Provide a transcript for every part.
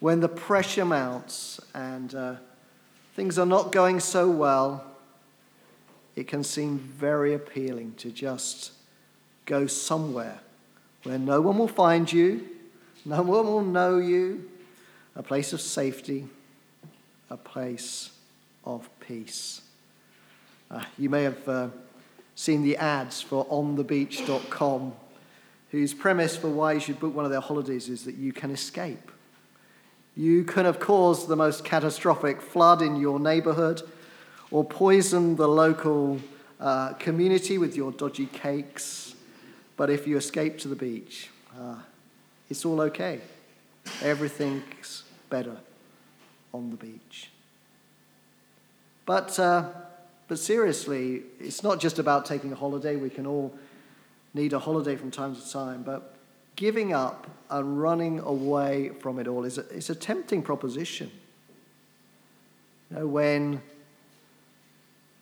when the pressure mounts and uh, things are not going so well, it can seem very appealing to just go somewhere where no one will find you, no one will know you, a place of safety, a place of peace. Uh, you may have uh, seen the ads for onthebeach.com, whose premise for why you should book one of their holidays is that you can escape. You can have caused the most catastrophic flood in your neighborhood or poisoned the local uh, community with your dodgy cakes. But if you escape to the beach, uh, it's all okay. Everything's better on the beach. But, uh, but seriously, it's not just about taking a holiday. We can all need a holiday from time to time. But giving up and running away from it all is a, is a tempting proposition. You know, when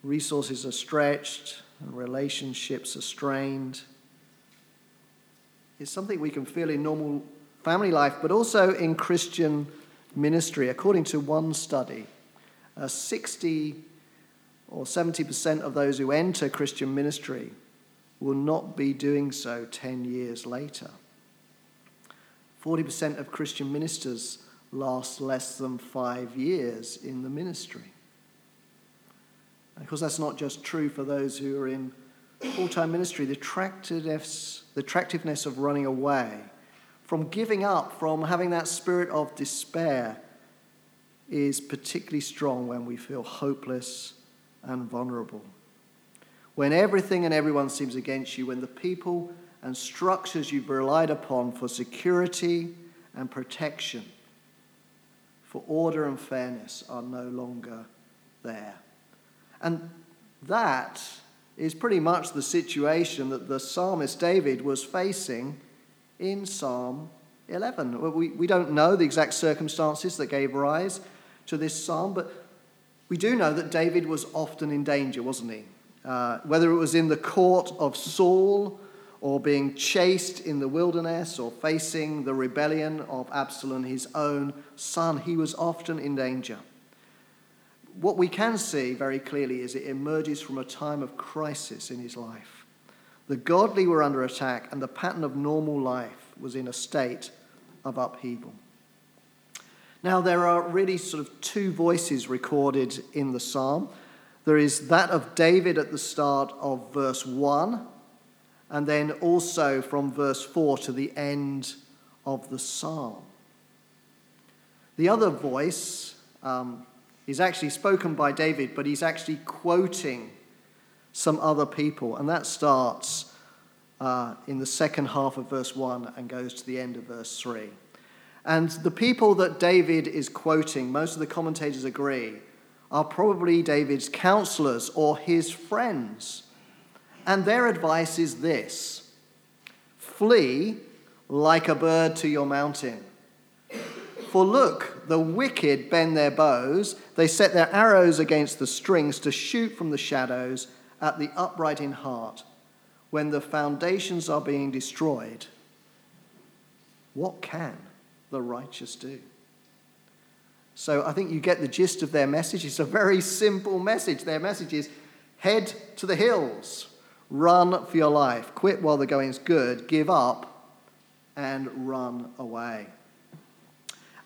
resources are stretched and relationships are strained, it's something we can feel in normal family life, but also in Christian ministry. According to one study, uh, 60 or 70% of those who enter Christian ministry will not be doing so 10 years later. 40% of Christian ministers last less than five years in the ministry. Of course, that's not just true for those who are in full time ministry. The the attractiveness of running away from giving up, from having that spirit of despair, is particularly strong when we feel hopeless and vulnerable. When everything and everyone seems against you, when the people and structures you've relied upon for security and protection, for order and fairness, are no longer there. And that is pretty much the situation that the psalmist David was facing in Psalm 11. We, we don't know the exact circumstances that gave rise to this psalm, but we do know that David was often in danger, wasn't he? Uh, whether it was in the court of Saul or being chased in the wilderness or facing the rebellion of Absalom, his own son, he was often in danger. What we can see very clearly is it emerges from a time of crisis in his life. The godly were under attack, and the pattern of normal life was in a state of upheaval. Now, there are really sort of two voices recorded in the psalm. There is that of David at the start of verse 1, and then also from verse 4 to the end of the psalm. The other voice um, is actually spoken by David, but he's actually quoting some other people, and that starts uh, in the second half of verse 1 and goes to the end of verse 3. And the people that David is quoting, most of the commentators agree, are probably David's counselors or his friends. And their advice is this flee like a bird to your mountain. For look, the wicked bend their bows, they set their arrows against the strings to shoot from the shadows at the upright in heart. When the foundations are being destroyed, what can the righteous do? So I think you get the gist of their message. It's a very simple message. Their message is head to the hills, run for your life, quit while the going's good, give up, and run away.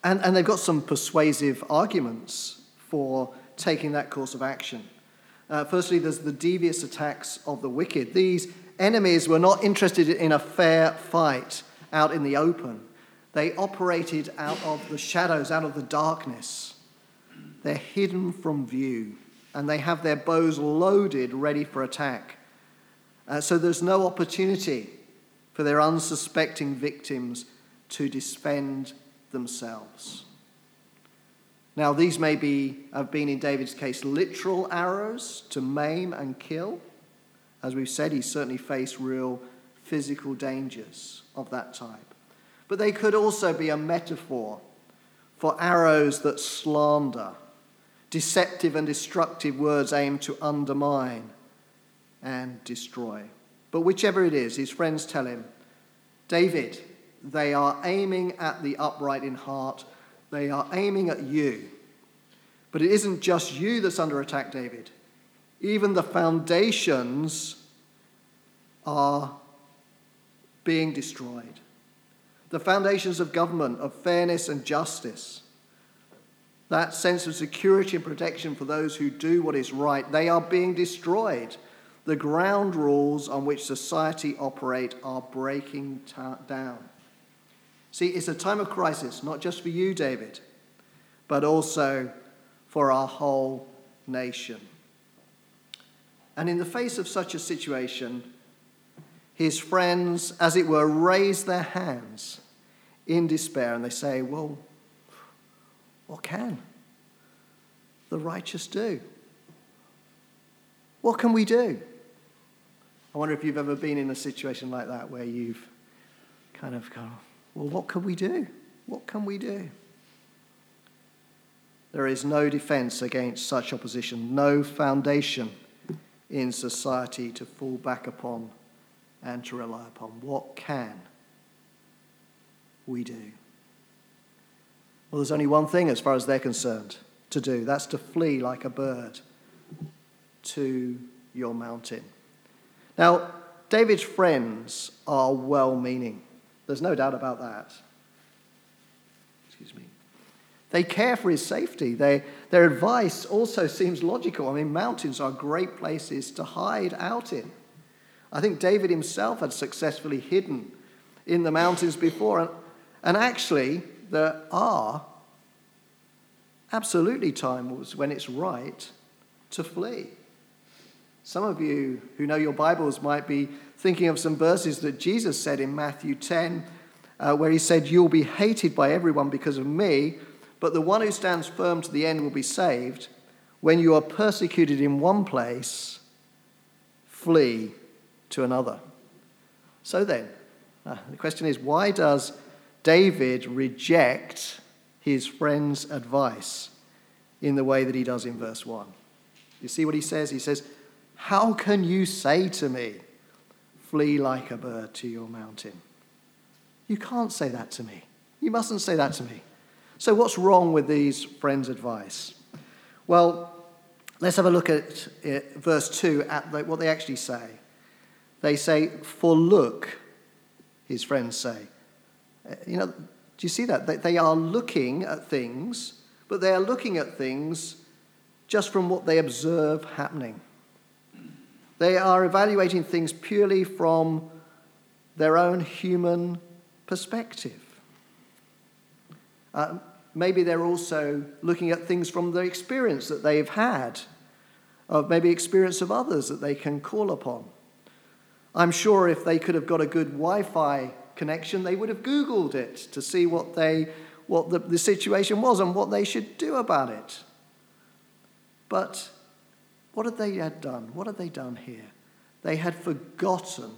And, and they've got some persuasive arguments for taking that course of action. Uh, firstly, there's the devious attacks of the wicked. These enemies were not interested in a fair fight out in the open. They operated out of the shadows, out of the darkness. They're hidden from view, and they have their bows loaded, ready for attack. Uh, so there's no opportunity for their unsuspecting victims to defend themselves. Now, these may be, have been in David's case literal arrows to maim and kill. As we've said, he certainly faced real physical dangers of that type. But they could also be a metaphor for arrows that slander, deceptive and destructive words aimed to undermine and destroy. But whichever it is, his friends tell him, David, they are aiming at the upright in heart. They are aiming at you. But it isn't just you that's under attack, David. Even the foundations are being destroyed. The foundations of government, of fairness and justice, that sense of security and protection for those who do what is right, they are being destroyed. The ground rules on which society operate are breaking ta- down. See, it's a time of crisis, not just for you, David, but also for our whole nation. And in the face of such a situation, his friends, as it were, raise their hands in despair and they say, Well, what can the righteous do? What can we do? I wonder if you've ever been in a situation like that where you've kind of gone, Well, what can we do? What can we do? There is no defense against such opposition, no foundation in society to fall back upon and to rely upon. What can we do? Well, there's only one thing, as far as they're concerned, to do that's to flee like a bird to your mountain. Now, David's friends are well meaning. There's no doubt about that. Excuse me. They care for his safety. They, their advice also seems logical. I mean, mountains are great places to hide out in. I think David himself had successfully hidden in the mountains before. And, and actually, there are absolutely times when it's right to flee. Some of you who know your Bibles might be thinking of some verses that Jesus said in Matthew 10, uh, where he said, You'll be hated by everyone because of me but the one who stands firm to the end will be saved. When you are persecuted in one place, flee to another. So then, uh, the question is why does David reject his friend's advice in the way that he does in verse 1? You see what he says? He says, How can you say to me, flee like a bird to your mountain? You can't say that to me. You mustn't say that to me. So, what's wrong with these friends' advice? Well, let's have a look at it, verse 2 at what they actually say. They say, For look, his friends say. Uh, you know, do you see that? They are looking at things, but they are looking at things just from what they observe happening. They are evaluating things purely from their own human perspective. Uh, maybe they're also looking at things from the experience that they've had, of maybe experience of others that they can call upon. I'm sure if they could have got a good Wi Fi connection, they would have Googled it to see what, they, what the, the situation was and what they should do about it. But what had they had done? What had they done here? They had forgotten.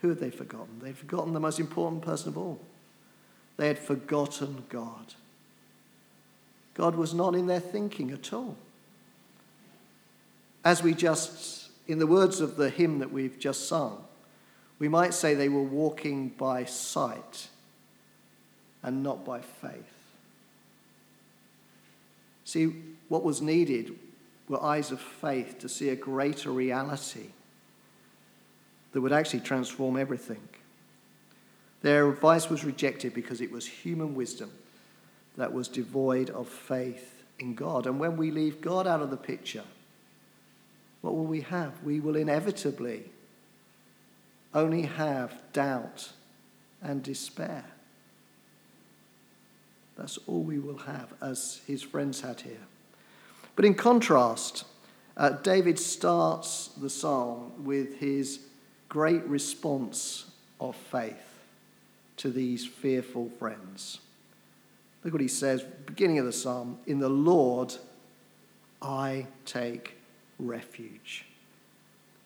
Who had they forgotten? They'd forgotten the most important person of all they had forgotten God. God was not in their thinking at all. As we just, in the words of the hymn that we've just sung, we might say they were walking by sight and not by faith. See, what was needed were eyes of faith to see a greater reality that would actually transform everything. Their advice was rejected because it was human wisdom that was devoid of faith in God. And when we leave God out of the picture, what will we have? We will inevitably only have doubt and despair. That's all we will have, as his friends had here. But in contrast, uh, David starts the psalm with his great response of faith to these fearful friends. Look what he says, beginning of the psalm In the Lord I take refuge.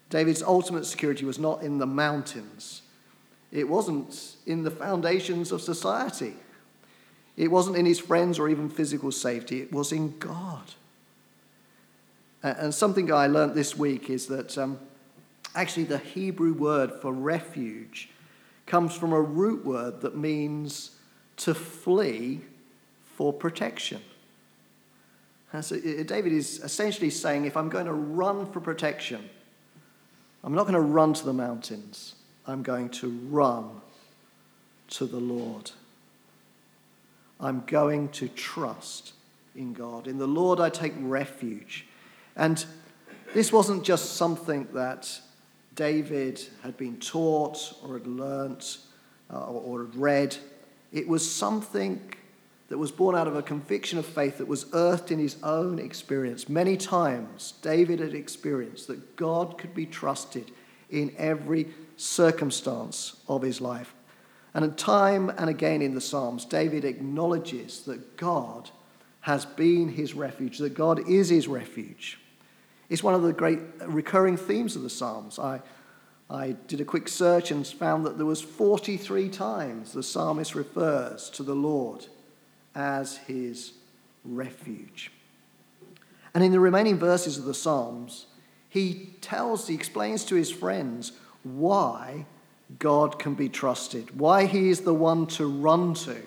David's ultimate security was not in the mountains, it wasn't in the foundations of society, it wasn't in his friends or even physical safety, it was in God. Uh, and something I learned this week is that um, actually the Hebrew word for refuge comes from a root word that means to flee for protection. And so uh, David is essentially saying if I'm going to run for protection, I'm not going to run to the mountains, I'm going to run to the Lord. I'm going to trust in God. In the Lord, I take refuge. And this wasn't just something that David had been taught or had learnt uh, or, or had read. It was something that was born out of a conviction of faith that was earthed in his own experience. Many times, David had experienced that God could be trusted in every circumstance of his life. And time and again in the Psalms, David acknowledges that God has been his refuge, that God is his refuge. It's one of the great recurring themes of the Psalms. I, I did a quick search and found that there was 43 times the psalmist refers to the Lord as his refuge. And in the remaining verses of the Psalms, he tells, he explains to his friends why God can be trusted, why he is the one to run to,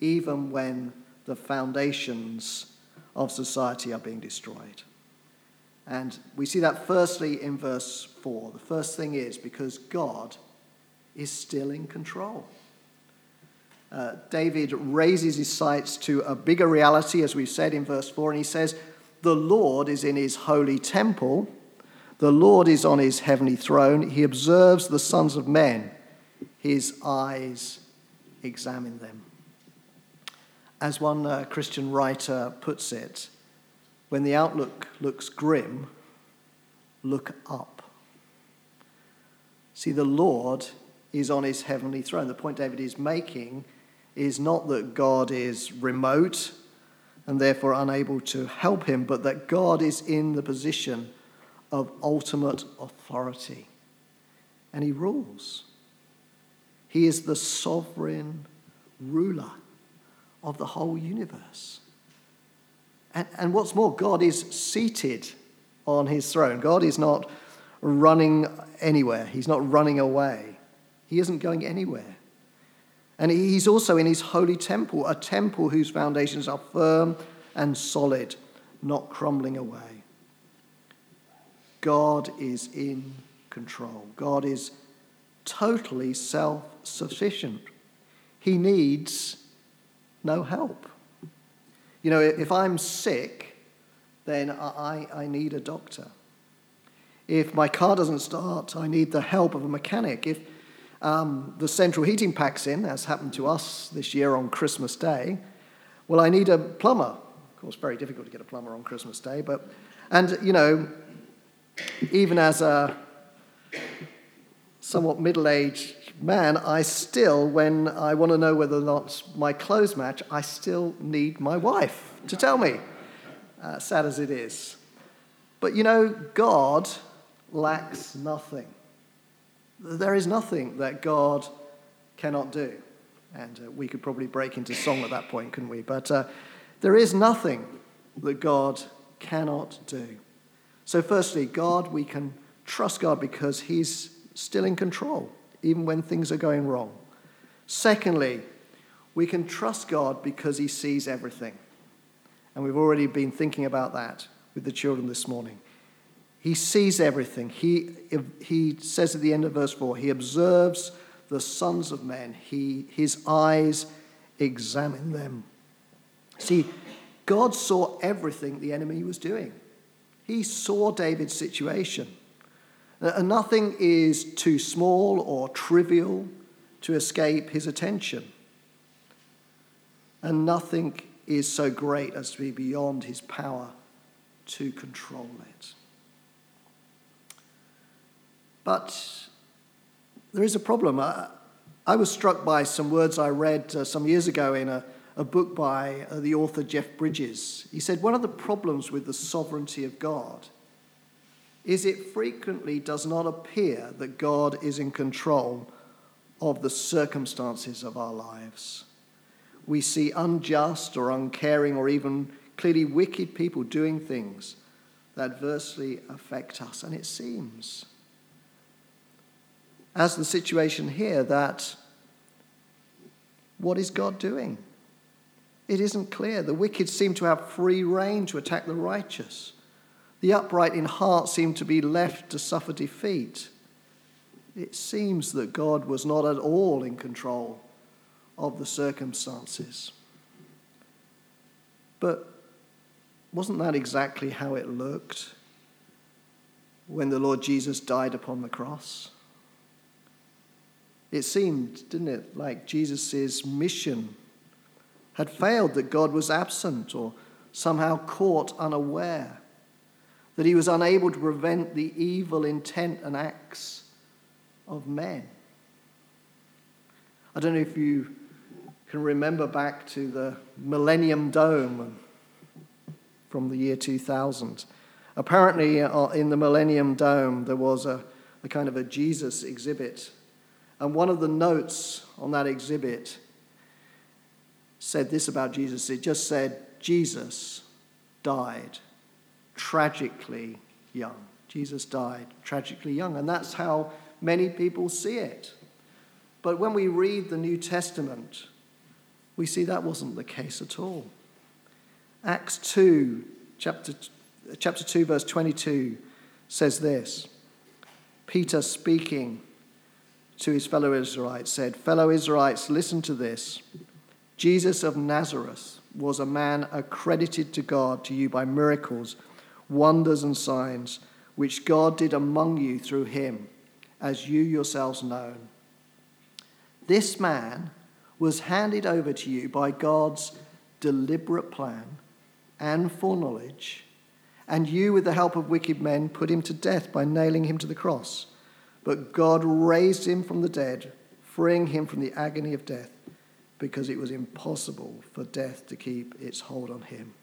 even when the foundations of society are being destroyed. And we see that firstly in verse 4. The first thing is because God is still in control. Uh, David raises his sights to a bigger reality, as we've said in verse 4, and he says, The Lord is in his holy temple, the Lord is on his heavenly throne. He observes the sons of men, his eyes examine them. As one uh, Christian writer puts it, when the outlook looks grim, look up. See, the Lord is on his heavenly throne. The point David is making is not that God is remote and therefore unable to help him, but that God is in the position of ultimate authority. And he rules. He is the sovereign ruler of the whole universe. And, and what's more, God is seated on his throne. God is not running anywhere, he's not running away, he isn't going anywhere. And he's also in his holy temple, a temple whose foundations are firm and solid, not crumbling away. God is in control. God is totally self sufficient. He needs no help. You know, if I'm sick, then I, I need a doctor. If my car doesn't start, I need the help of a mechanic. If um, the central heating packs in, as happened to us this year on Christmas Day, well, I need a plumber. Of course, very difficult to get a plumber on Christmas Day, but, and, you know, even as a somewhat middle aged man, I still, when I want to know whether or not my clothes match, I still need my wife to tell me, uh, sad as it is. But you know, God lacks nothing. There is nothing that God cannot do. And uh, we could probably break into song at that point, couldn't we? But uh, there is nothing that God cannot do. So, firstly, God, we can trust God because He's still in control, even when things are going wrong. Secondly, we can trust God because He sees everything. And we've already been thinking about that with the children this morning. He sees everything. He, he says at the end of verse 4 He observes the sons of men, he, His eyes examine them. See, God saw everything the enemy was doing. He saw David's situation. Nothing is too small or trivial to escape his attention. And nothing is so great as to be beyond his power to control it. But there is a problem. I, I was struck by some words I read uh, some years ago in a a book by uh, the author Jeff Bridges. He said, One of the problems with the sovereignty of God is it frequently does not appear that God is in control of the circumstances of our lives. We see unjust or uncaring or even clearly wicked people doing things that adversely affect us. And it seems, as the situation here, that what is God doing? It isn't clear. The wicked seem to have free rein to attack the righteous. The upright in heart seem to be left to suffer defeat. It seems that God was not at all in control of the circumstances. But wasn't that exactly how it looked when the Lord Jesus died upon the cross? It seemed, didn't it, like Jesus' mission had failed, that God was absent or somehow caught unaware, that he was unable to prevent the evil intent and acts of men. I don't know if you can remember back to the Millennium Dome from the year 2000. Apparently, uh, in the Millennium Dome, there was a, a kind of a Jesus exhibit. And one of the notes on that exhibit said this about Jesus. It just said, Jesus died tragically young. Jesus died tragically young. And that's how many people see it. But when we read the New Testament, we see that wasn't the case at all. Acts 2, chapter, chapter 2, verse 22 says this Peter speaking to his fellow Israelites said, Fellow Israelites, listen to this. Jesus of Nazareth was a man accredited to God to you by miracles, wonders, and signs, which God did among you through him, as you yourselves know. This man was handed over to you by God's deliberate plan and foreknowledge, and you, with the help of wicked men, put him to death by nailing him to the cross. But God raised him from the dead, freeing him from the agony of death because it was impossible for death to keep its hold on him.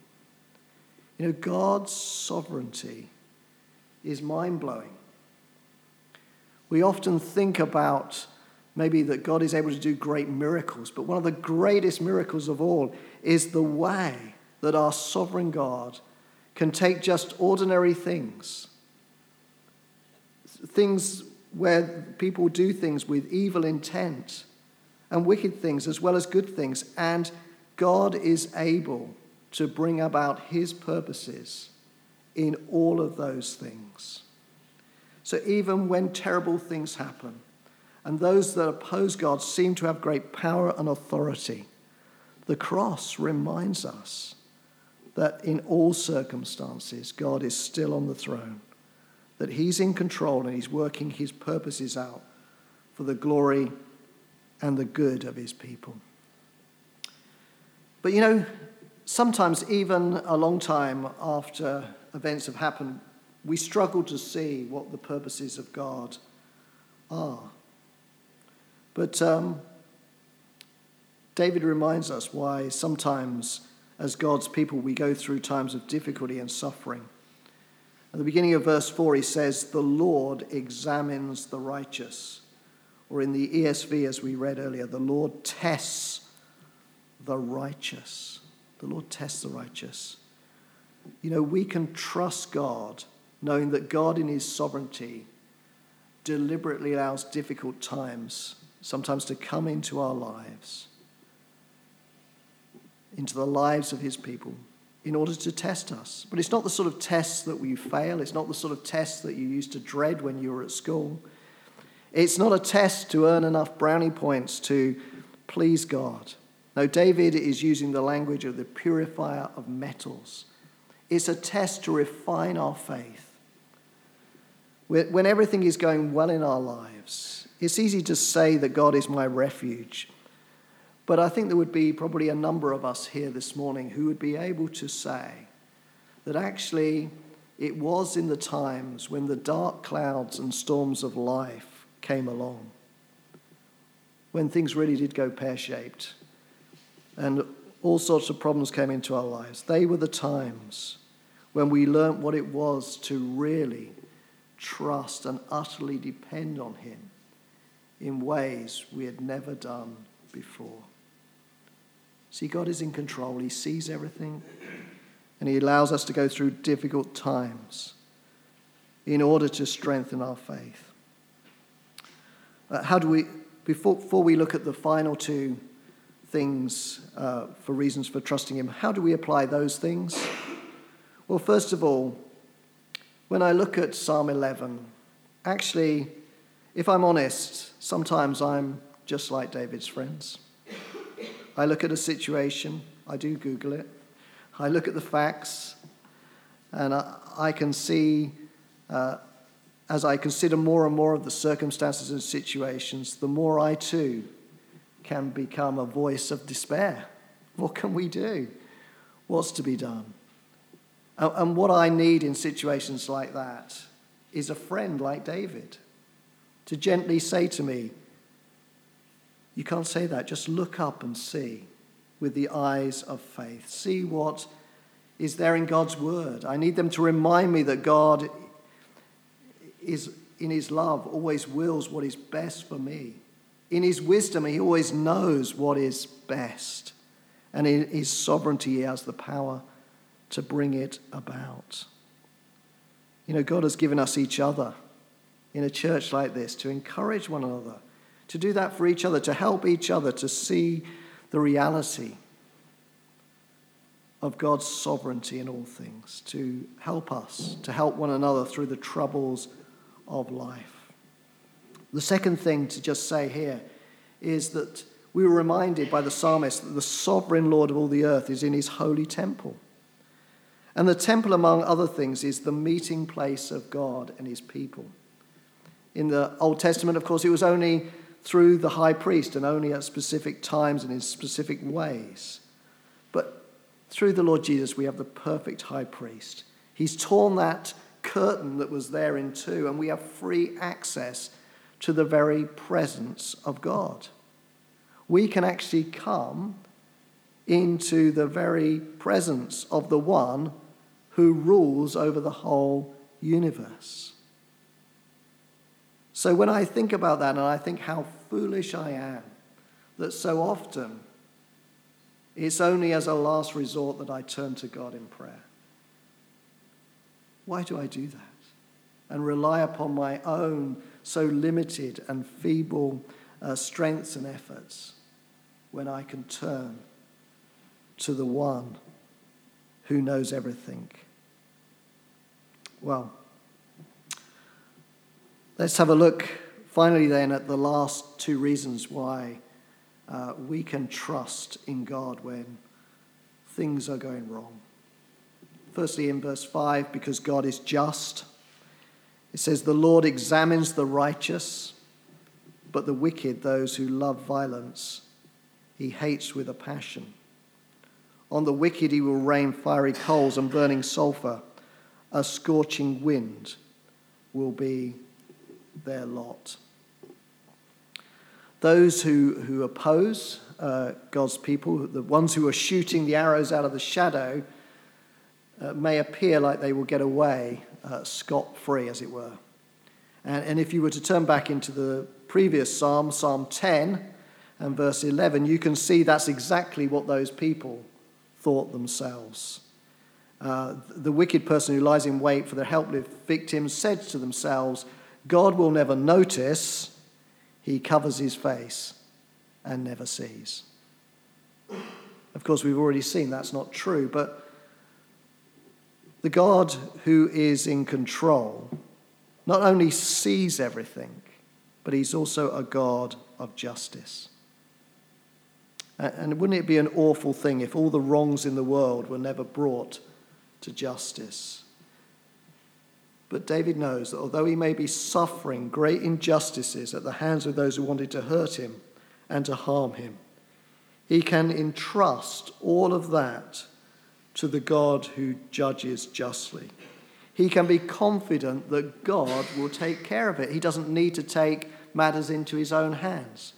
You know, God's sovereignty is mind blowing. We often think about maybe that God is able to do great miracles, but one of the greatest miracles of all is the way that our sovereign God can take just ordinary things, things where people do things with evil intent and wicked things as well as good things. And God is able to bring about his purposes in all of those things. So even when terrible things happen, and those that oppose God seem to have great power and authority, the cross reminds us that in all circumstances, God is still on the throne, that He's in control and He's working His purposes out for the glory and the good of his people. But you know, sometimes, even a long time after events have happened, we struggle to see what the purposes of God are. But um, David reminds us why sometimes, as God's people, we go through times of difficulty and suffering. At the beginning of verse 4, he says, The Lord examines the righteous or in the ESV, as we read earlier, the Lord tests the righteous. The Lord tests the righteous. You know, we can trust God knowing that God, in His sovereignty, deliberately allows difficult times sometimes to come into our lives, into the lives of His people, in order to test us. But it's not the sort of tests that we fail, it's not the sort of tests that you used to dread when you were at school. It's not a test to earn enough brownie points to please God. No, David is using the language of the purifier of metals. It's a test to refine our faith. When everything is going well in our lives, it's easy to say that God is my refuge. But I think there would be probably a number of us here this morning who would be able to say that actually it was in the times when the dark clouds and storms of life came along. When things really did go pear shaped and all sorts of problems came into our lives, they were the times when we learnt what it was to really trust and utterly depend on Him in ways we had never done before. See, God is in control, He sees everything, and He allows us to go through difficult times in order to strengthen our faith. Uh, how do we, before, before we look at the final two things uh, for reasons for trusting Him. How do we apply those things? Well, first of all, when I look at Psalm 11, actually, if I'm honest, sometimes I'm just like David's friends. I look at a situation, I do Google it, I look at the facts, and I, I can see, uh, as I consider more and more of the circumstances and situations, the more I too can become a voice of despair. What can we do? What's to be done? And what I need in situations like that is a friend like David to gently say to me, You can't say that. Just look up and see with the eyes of faith. See what is there in God's word. I need them to remind me that God is, in his love, always wills what is best for me. In his wisdom, he always knows what is best. And in his sovereignty, he has the power to bring it about. You know, God has given us each other in a church like this to encourage one another, to do that for each other, to help each other to see the reality of God's sovereignty in all things, to help us, to help one another through the troubles of life. The second thing to just say here is that we were reminded by the psalmist that the sovereign Lord of all the earth is in his holy temple. And the temple, among other things, is the meeting place of God and his people. In the Old Testament, of course, it was only through the high priest and only at specific times and in specific ways. But through the Lord Jesus, we have the perfect high priest. He's torn that curtain that was there in two, and we have free access to the very presence of God. We can actually come into the very presence of the one who rules over the whole universe. So when I think about that and I think how foolish I am, that so often it's only as a last resort that I turn to God in prayer. Why do I do that? And rely upon my own so limited and feeble uh, strengths and efforts when I can turn to the one who knows everything. Well, let's have a look finally then at the last two reasons why uh, we can trust in God when things are going wrong. Firstly, in verse 5, because God is just, it says, The Lord examines the righteous, but the wicked, those who love violence, he hates with a passion. On the wicked he will rain fiery coals and burning sulfur. A scorching wind will be their lot. Those who, who oppose uh, God's people, the ones who are shooting the arrows out of the shadow, uh, may appear like they will get away uh, scot free, as it were. And, and if you were to turn back into the previous psalm, Psalm 10 and verse 11, you can see that's exactly what those people thought themselves. Uh, the wicked person who lies in wait for their helpless victims said to themselves, God will never notice, he covers his face and never sees. Of course, we've already seen that's not true, but the God who is in control not only sees everything, but he's also a God of justice. And wouldn't it be an awful thing if all the wrongs in the world were never brought to justice? But David knows that although he may be suffering great injustices at the hands of those who wanted to hurt him and to harm him, he can entrust all of that to the God who judges justly. He can be confident that God will take care of it. He doesn't need to take matters into his own hands.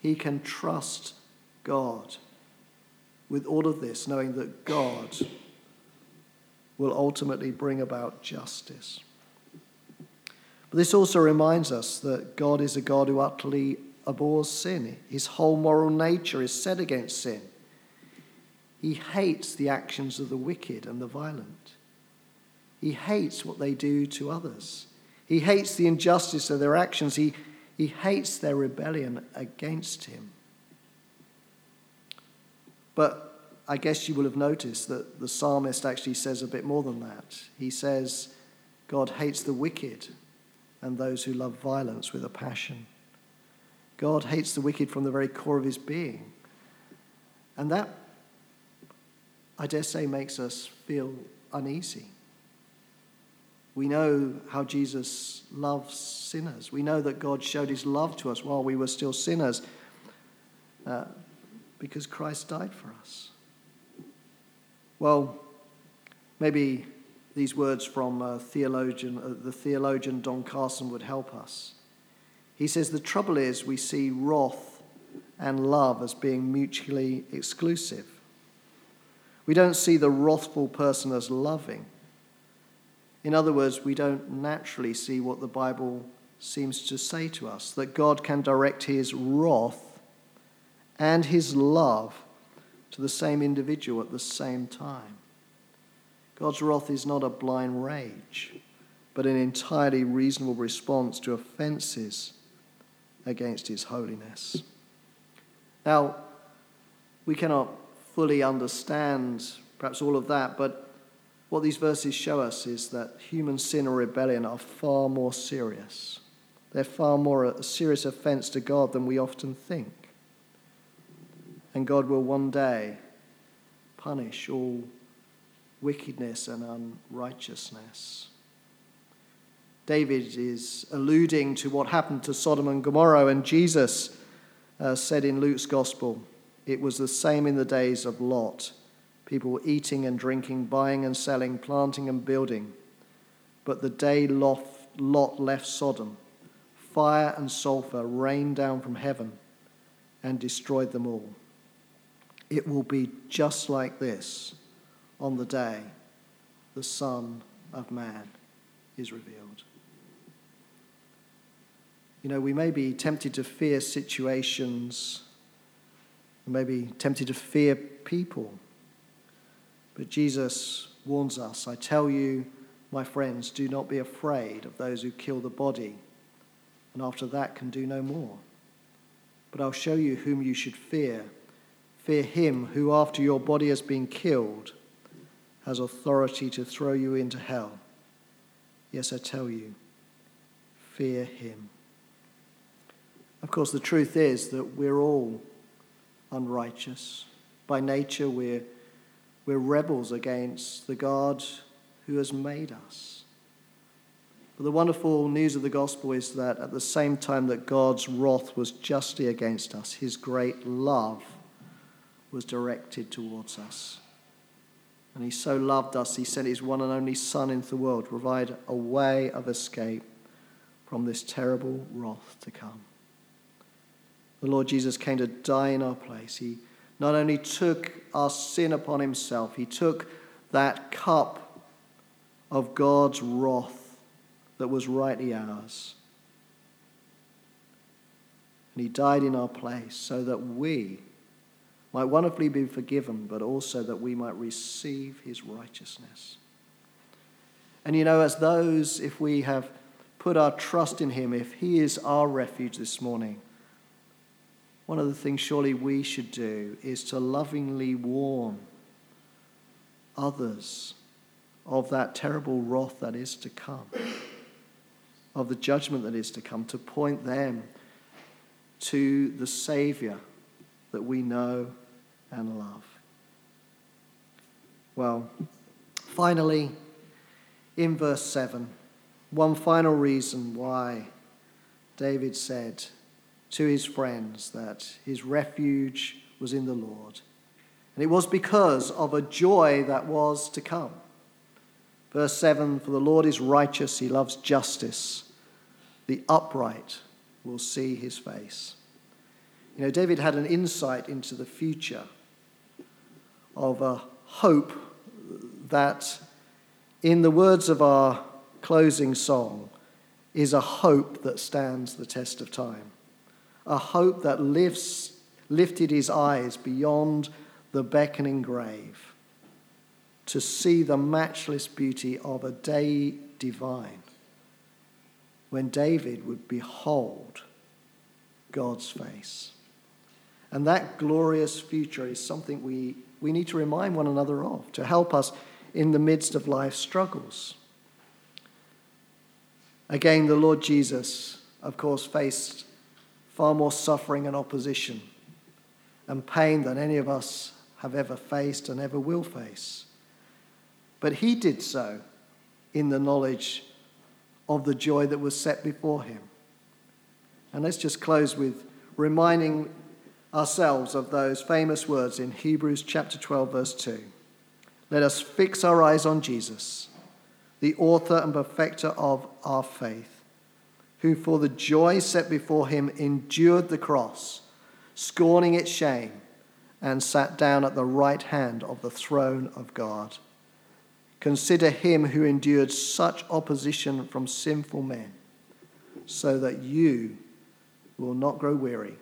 He can trust God with all of this, knowing that God will ultimately bring about justice. But this also reminds us that God is a God who utterly abhors sin. His whole moral nature is set against sin. He hates the actions of the wicked and the violent. He hates what they do to others. He hates the injustice of their actions. He, he hates their rebellion against him. But I guess you will have noticed that the psalmist actually says a bit more than that. He says, God hates the wicked and those who love violence with a passion. God hates the wicked from the very core of his being. And that, I dare say, makes us feel uneasy. We know how Jesus loves sinners. We know that God showed his love to us while we were still sinners uh, because Christ died for us. Well, maybe these words from uh, theologian, uh, the theologian Don Carson would help us. He says the trouble is we see wrath and love as being mutually exclusive. We don't see the wrathful person as loving. In other words, we don't naturally see what the Bible seems to say to us that God can direct his wrath and his love to the same individual at the same time. God's wrath is not a blind rage, but an entirely reasonable response to offenses against his holiness. Now, we cannot fully understand perhaps all of that, but what these verses show us is that human sin or rebellion are far more serious. They're far more a serious offense to God than we often think. And God will one day punish all wickedness and unrighteousness. David is alluding to what happened to Sodom and Gomorrah, and Jesus uh, said in Luke's Gospel, It was the same in the days of Lot people were eating and drinking, buying and selling, planting and building. But the day Lot left Sodom, fire and sulfur rained down from heaven and destroyed them all. It will be just like this on the day the Son of Man is revealed. You know, we may be tempted to fear situations, we may be tempted to fear people. But Jesus warns us I tell you, my friends, do not be afraid of those who kill the body, and after that can do no more. But I'll show you whom you should fear. Fear him who, after your body has been killed, has authority to throw you into hell. Yes, I tell you, fear him. Of course, the truth is that we're all unrighteous. By nature, we're we're rebels against the God who has made us. But the wonderful news of the gospel is that at the same time that God's wrath was justly against us, his great love was directed towards us. And he so loved us, he sent his one and only Son into the world to provide a way of escape from this terrible wrath to come. The Lord Jesus came to die in our place. He not only took our sin upon himself, he took that cup of God's wrath that was rightly ours. And he died in our place so that we might wonderfully be forgiven, but also that we might receive his righteousness. And you know, as those, if we have put our trust in him, if he is our refuge this morning, one of the things surely we should do is to lovingly warn others of that terrible wrath that is to come, of the judgment that is to come, to point them to the Savior that we know and love. Well, finally, in verse 7, one final reason why David said, to his friends that his refuge was in the Lord. And it was because of a joy that was to come. Verse 7 For the Lord is righteous, he loves justice. The upright will see his face. You know, David had an insight into the future of a hope that, in the words of our closing song, is a hope that stands the test of time a hope that lifts, lifted his eyes beyond the beckoning grave to see the matchless beauty of a day divine when David would behold God's face. And that glorious future is something we, we need to remind one another of to help us in the midst of life's struggles. Again, the Lord Jesus, of course, faced far more suffering and opposition and pain than any of us have ever faced and ever will face. But he did so in the knowledge of the joy that was set before him. And let's just close with reminding ourselves of those famous words in Hebrews chapter 12, verse 2. Let us fix our eyes on Jesus, the author and perfecter of our faith, who for the joy set before him endured the cross, scorning its shame, and sat down at the right hand of the throne of God. Consider him who endured such opposition from sinful men, so that you will not grow weary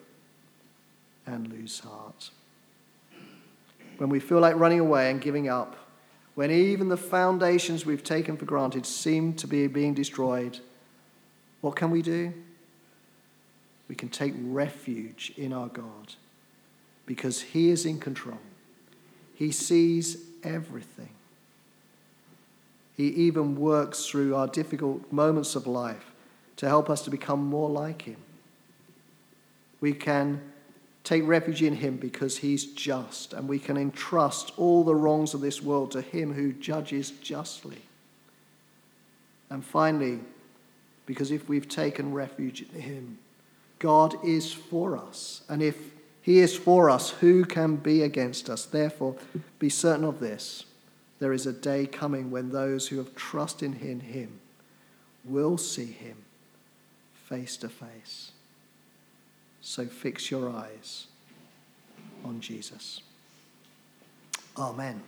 and lose heart. When we feel like running away and giving up, when even the foundations we've taken for granted seem to be being destroyed, what can we do? We can take refuge in our God because He is in control. He sees everything. He even works through our difficult moments of life to help us to become more like Him. We can take refuge in Him because He's just, and we can entrust all the wrongs of this world to Him who judges justly. And finally, because if we've taken refuge in Him, God is for us. And if He is for us, who can be against us? Therefore, be certain of this there is a day coming when those who have trusted in him will see him face to face. So fix your eyes on Jesus. Amen.